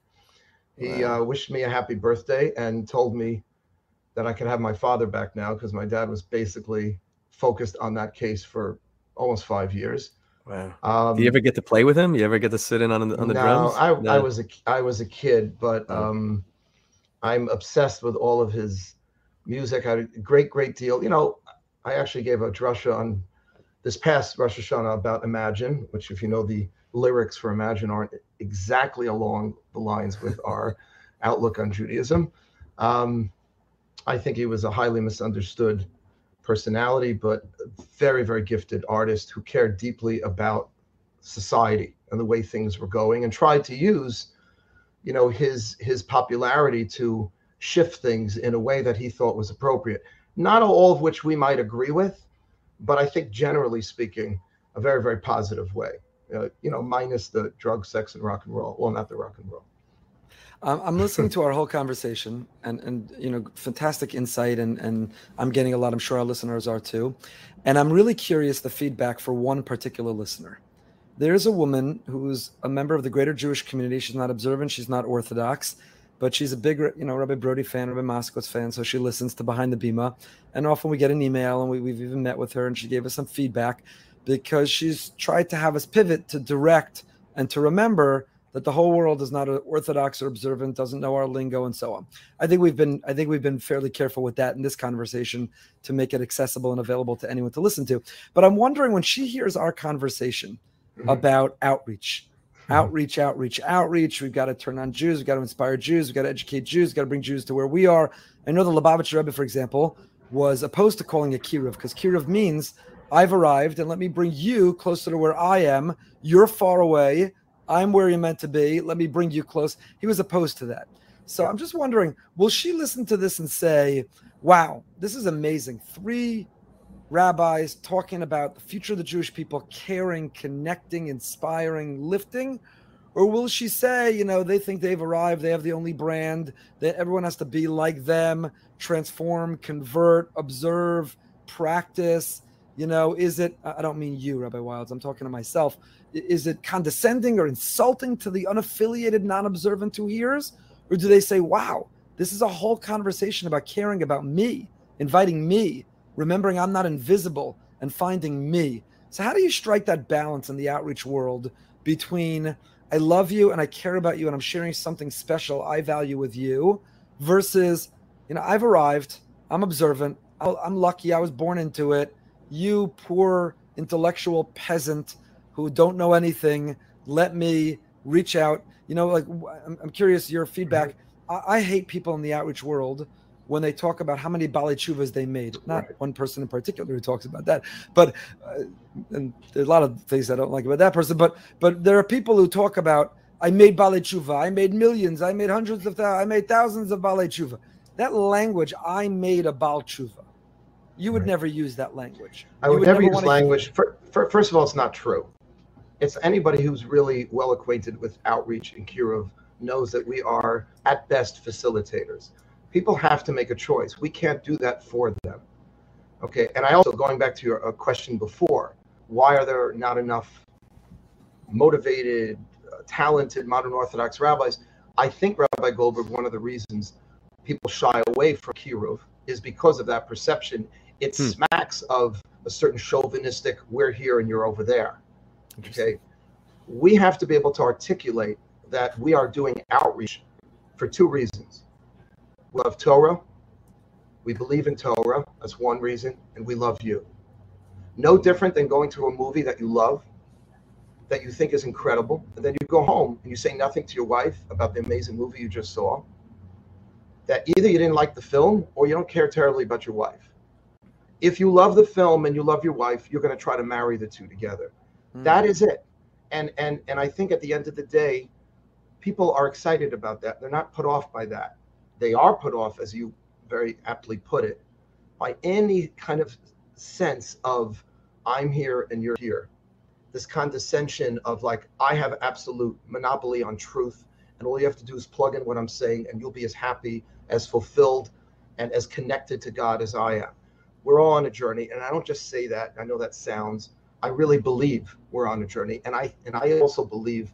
He wow. uh, wished me a happy birthday and told me that I could have my father back now because my dad was basically focused on that case for almost five years. Wow. Um, Do you ever get to play with him? You ever get to sit in on the on the no, drums? I, no, I was a I was a kid, but oh. um, I'm obsessed with all of his music. I had a great, great deal. You know, I actually gave a drasha on this past Rosh Hashanah about Imagine, which, if you know the lyrics for Imagine, aren't exactly along the lines with our outlook on Judaism. Um, I think he was a highly misunderstood personality, but very, very gifted artist who cared deeply about society and the way things were going and tried to use you know his his popularity to shift things in a way that he thought was appropriate not all of which we might agree with but i think generally speaking a very very positive way uh, you know minus the drug sex and rock and roll well not the rock and roll um, i'm listening to our whole conversation and and you know fantastic insight and and i'm getting a lot i'm sure our listeners are too and i'm really curious the feedback for one particular listener there's a woman who's a member of the greater Jewish community. She's not observant, she's not Orthodox, but she's a big, you know, Rabbi Broide fan, Rabbi Moskowitz fan. So she listens to Behind the Bima. And often we get an email and we, we've even met with her and she gave us some feedback because she's tried to have us pivot to direct and to remember that the whole world is not orthodox or observant, doesn't know our lingo, and so on. I think we've been I think we've been fairly careful with that in this conversation to make it accessible and available to anyone to listen to. But I'm wondering when she hears our conversation mm-hmm. about outreach, mm-hmm. outreach, outreach, outreach. We've got to turn on Jews. We've got to inspire Jews. We've got to educate Jews. We've got to bring Jews to where we are. I know the Lubavitcher Rebbe, for example, was opposed to calling it kiruv because kiruv means I've arrived and let me bring you closer to where I am. You're far away. I'm where you're meant to be. Let me bring you close. He was opposed to that. So I'm just wondering, will she listen to this and say, wow, this is amazing? Three rabbis talking about the future of the Jewish people, caring, connecting, inspiring, lifting? Or will she say, you know, they think they've arrived, they have the only brand, that everyone has to be like them, transform, convert, observe, practice? You know, is it, I don't mean you, Rabbi Wildes, I'm talking to myself. Is it condescending or insulting to the unaffiliated, non observant who hears? Or do they say, wow, this is a whole conversation about caring about me, inviting me, remembering I'm not invisible, and finding me? So, how do you strike that balance in the outreach world between I love you and I care about you and I'm sharing something special I value with you versus, you know, I've arrived, I'm observant, I'm lucky, I was born into it you poor intellectual peasant who don't know anything, let me reach out. You know, like I'm, I'm curious your feedback. Mm-hmm. I, I, hate people in the outreach world when they talk about how many Baalei Teshuvas they made. Not right. one person in particular who talks about that, but uh, and there's a lot of things I don't like about that person. But but there are people who talk about I made Baalei Teshuva, I made millions, I made hundreds of thousands, I made thousands of Baalei Teshuva. That language, I made a Baal Tshuva you would right. never use that language. I would, would never, never use language. For, for, first of all, it's not true. It's anybody who's really well acquainted with outreach in Kiruv knows that we are at best facilitators. People have to make a choice. We can't do that for them. Okay. And I also, going back to your uh, question before, why are there not enough motivated, uh, talented modern Orthodox rabbis? I think Rabbi Goldberg, one of the reasons people shy away from Kiruv is because of that perception it hmm. smacks of a certain chauvinistic we're here and you're over there. Okay? We have to be able to articulate that we are doing outreach for two reasons. We love torah. We believe in torah. That's one reason. And we love you. No different than going to a movie that you love that you think is incredible and then you go home and you say nothing to your wife about the amazing movie you just saw that either you didn't like the film or you don't care terribly about your wife if you love the film and you love your wife, you're going to try to marry the two together. Mm. That is it. And and and I think at the end of the day, people are excited about that. They're not put off by that. They are put off, as you very aptly put it, by any kind of sense of I'm here and you're here. This condescension of like I have absolute monopoly on truth, and all you have to do is plug in what I'm saying, and you'll be as happy, as fulfilled, and as connected to God as I am we're all on a journey and i don't just say that i know that sounds i really believe we're on a journey and i and i also believe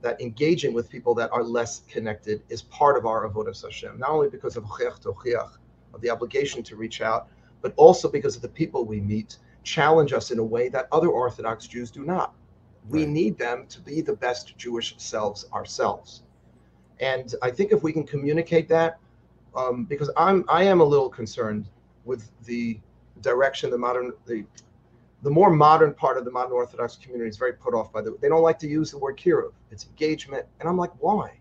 that engaging with people that are less connected is part of our avodas Hashem, not only because of of the obligation to reach out, but also because of the people we meet challenge us in a way that other Orthodox Jews do not. We right. need them to be the best Jewish selves ourselves, and I think if we can communicate that, um, because I'm I am a little concerned with the direction the modern the the more modern part of the modern Orthodox community is very put off by the. They don't like to use the word kiruv. It's engagement, and I'm like, why?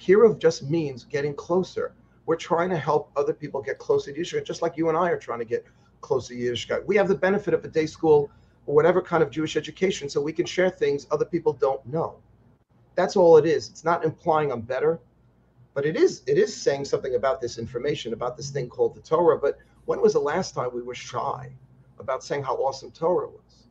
Kiruv just means getting closer. We're trying to help other people get closer to Yiddishkeit, just like you and I are trying to get closer to Yiddishkeit. We have the benefit of a day school or whatever kind of Jewish education, so we can share things other people don't know. That's all it is. It's not implying I'm better, but it is it is saying something about this information about this thing called the Torah. But when was the last time we were shy about saying how awesome Torah was?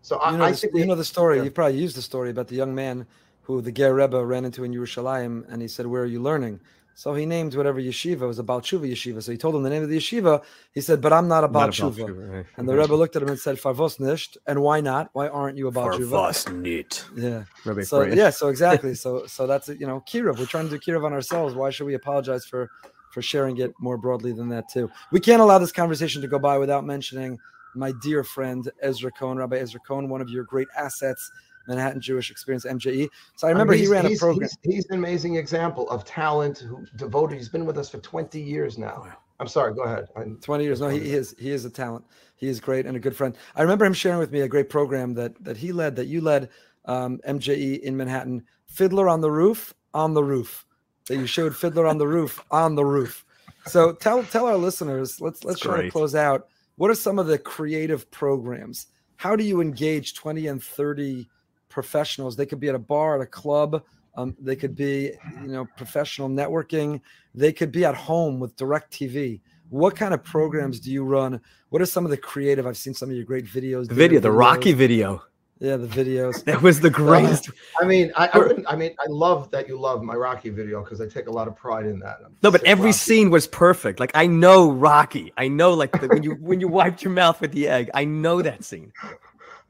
So you I, know, I think you we, know the story. Yeah. You probably used the story about the young man who the Ger Rebbe ran into in Yerushalayim, and he said, "Where are you learning?" So he named whatever yeshiva it was a Balchuva yeshiva. So he told him the name of the yeshiva. He said, "But I'm not a Balchuva." Right. And the Rebbe looked at him and said, "Farvos nicht." And why not? Why aren't you a Balchuva? Farvos nicht. Yeah. Rebbe so yeah. So exactly. so so that's it. You know, kiruv. We're trying to do kiruv on ourselves. Why should we apologize for for sharing it more broadly than that too? We can't allow this conversation to go by without mentioning my dear friend Ezra Cohen, Rabbi Ezra Cohen, one of your great assets Manhattan Jewish Experience MJE. So I remember I mean, he ran a program. He's, he's, an amazing example of talent who devoted. He's been with us for 20 years now. I'm sorry. Go ahead. I'm, 20 years. No, he, he, is. He is a talent. He is great and a good friend. I remember him sharing with me a great program that that he led, that you led, um, MJE in Manhattan. Fiddler on the roof, on the roof. That you showed Fiddler on the roof, on the roof. So tell tell our listeners. Let's let's That's try great. to close out. What are some of the creative programs? How do you engage 20 and 30 professionals. They could be at a bar, at a club. Um, they could be, you know, professional networking. They could be at home with Direct TV. What kind of programs do you run? What are some of the creative? I've seen some of your great videos. The video, the videos. Rocky video. Yeah, the videos. That was the greatest. I mean, I, I, I, mean, I love that you love my Rocky video because I take a lot of pride in that. I'm no, but every Rocky. scene was perfect. Like I know Rocky. I know like the, when you when you wiped your mouth with the egg. I know that scene.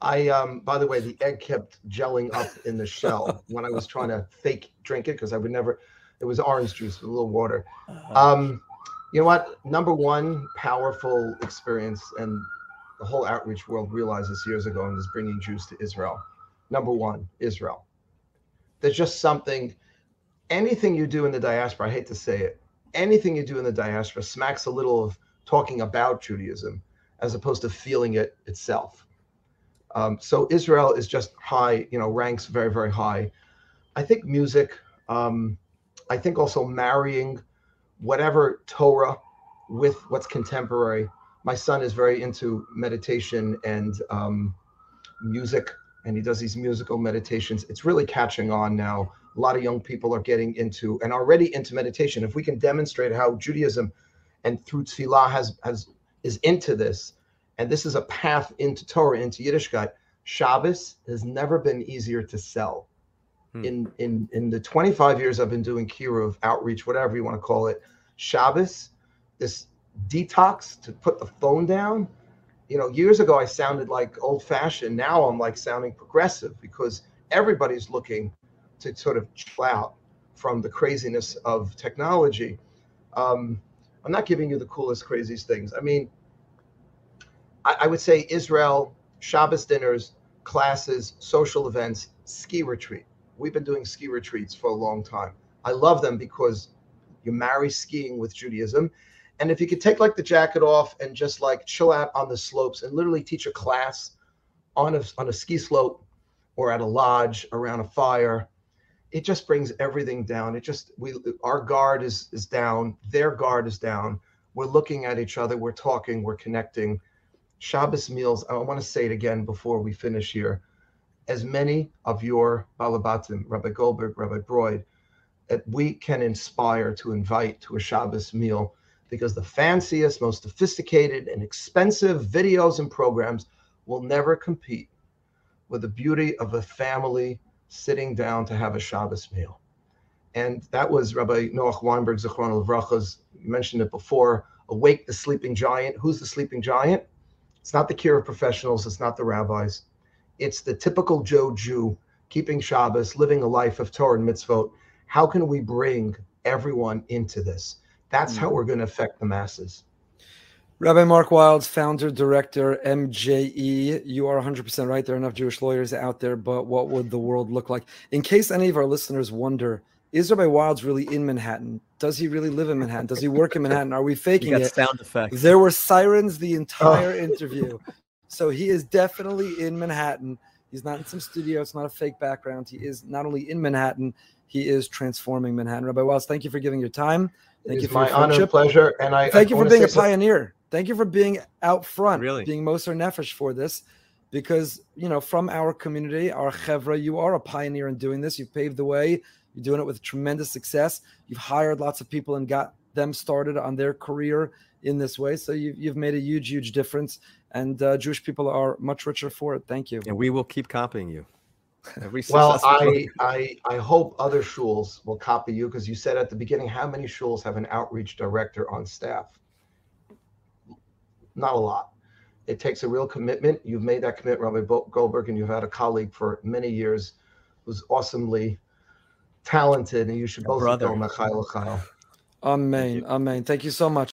I um by the way, the egg kept gelling up in the shell when I was trying to fake drink it because I would never it was orange juice with a little water. Uh-huh. Um you know what? Number one powerful experience and the whole outreach world realized this years ago and is bringing Jews to Israel. Number one, Israel. There's just something, anything you do in the diaspora, I hate to say it, anything you do in the diaspora smacks a little of talking about Judaism as opposed to feeling it itself. Um, so Israel is just high, you know, ranks very, very high. I think music, um, I think also marrying whatever Torah with what's contemporary. My son is very into meditation and um, music, and he does these musical meditations. It's really catching on now. A lot of young people are getting into and already into meditation. If we can demonstrate how Judaism and through Tefillah has has is into this, and this is a path into Torah, into Yiddishkeit. Shabbos has never been easier to sell. Hmm. In in in the 25 years I've been doing kiruv outreach, whatever you want to call it, Shabbos, this detox to put the phone down. You know, years ago I sounded like old fashioned. Now I'm like sounding progressive because everybody's looking to sort of chill out from the craziness of technology. Um, I'm not giving you the coolest, craziest things. I mean, I, I would say Israel, Shabbos dinners, classes, social events, ski retreat. We've been doing ski retreats for a long time. I love them because you marry skiing with Judaism. And if you could take like the jacket off and just like chill out on the slopes and literally teach a class on a, on a ski slope or at a lodge around a fire, it just brings everything down. It just we our guard is is down, their guard is down. We're looking at each other, we're talking, we're connecting Shabbos meals, I want to say it again before we finish here. As many of your Balabatim, Rabbi Goldberg, Rabbi Broide, that we can inspire to invite to a Shabbos meal because the fanciest, most sophisticated, and expensive videos and programs will never compete with the beauty of a family sitting down to have a Shabbos meal. And that was Rabbi Noach Weinberg, Zichron Levracha's, you mentioned it before, Awake the Sleeping Giant. Who's the sleeping giant? It's not the kiruv professionals, it's not the rabbis. It's the typical Joe Jew keeping Shabbos, living a life of Torah and mitzvot. How can we bring everyone into this? That's mm-hmm. how we're going to affect the masses. Rabbi Mark Wildes, founder, director, MJE. You are 100% right. There are enough Jewish lawyers out there, but what would the world look like? In case any of our listeners wonder, is Rabbi Wildes really in Manhattan? Does he really live in Manhattan? Does he work in Manhattan? Are we faking it? Sound effects. There were sirens the entire oh. interview, so he is definitely in Manhattan. He's not in some studio. It's not a fake background. He is not only in Manhattan, he is transforming Manhattan. Rabbi Wildes, thank you for giving your time. Thank you for my your honor, pleasure, and I thank I you for being a pioneer. Thank you for being out front, really being Moser Nefesh for this, because you know from our community, our chevra, you are a pioneer in doing this. You've paved the way you're doing it with tremendous success. You've hired lots of people and got them started on their career in this way. So you've, you've made a huge, huge difference. And uh, Jewish people are much richer for it. Thank you. And we will keep copying you. Every Well, I, I, I hope other shuls will copy you because you said at the beginning, how many shuls have an outreach director on staff? Not a lot. It takes a real commitment. You've made that commitment, Rabbi Goldberg, and you've had a colleague for many years who's awesomely talented, and you should A both brother. go Mechail Chail. Amen. Amen. Thank you so much.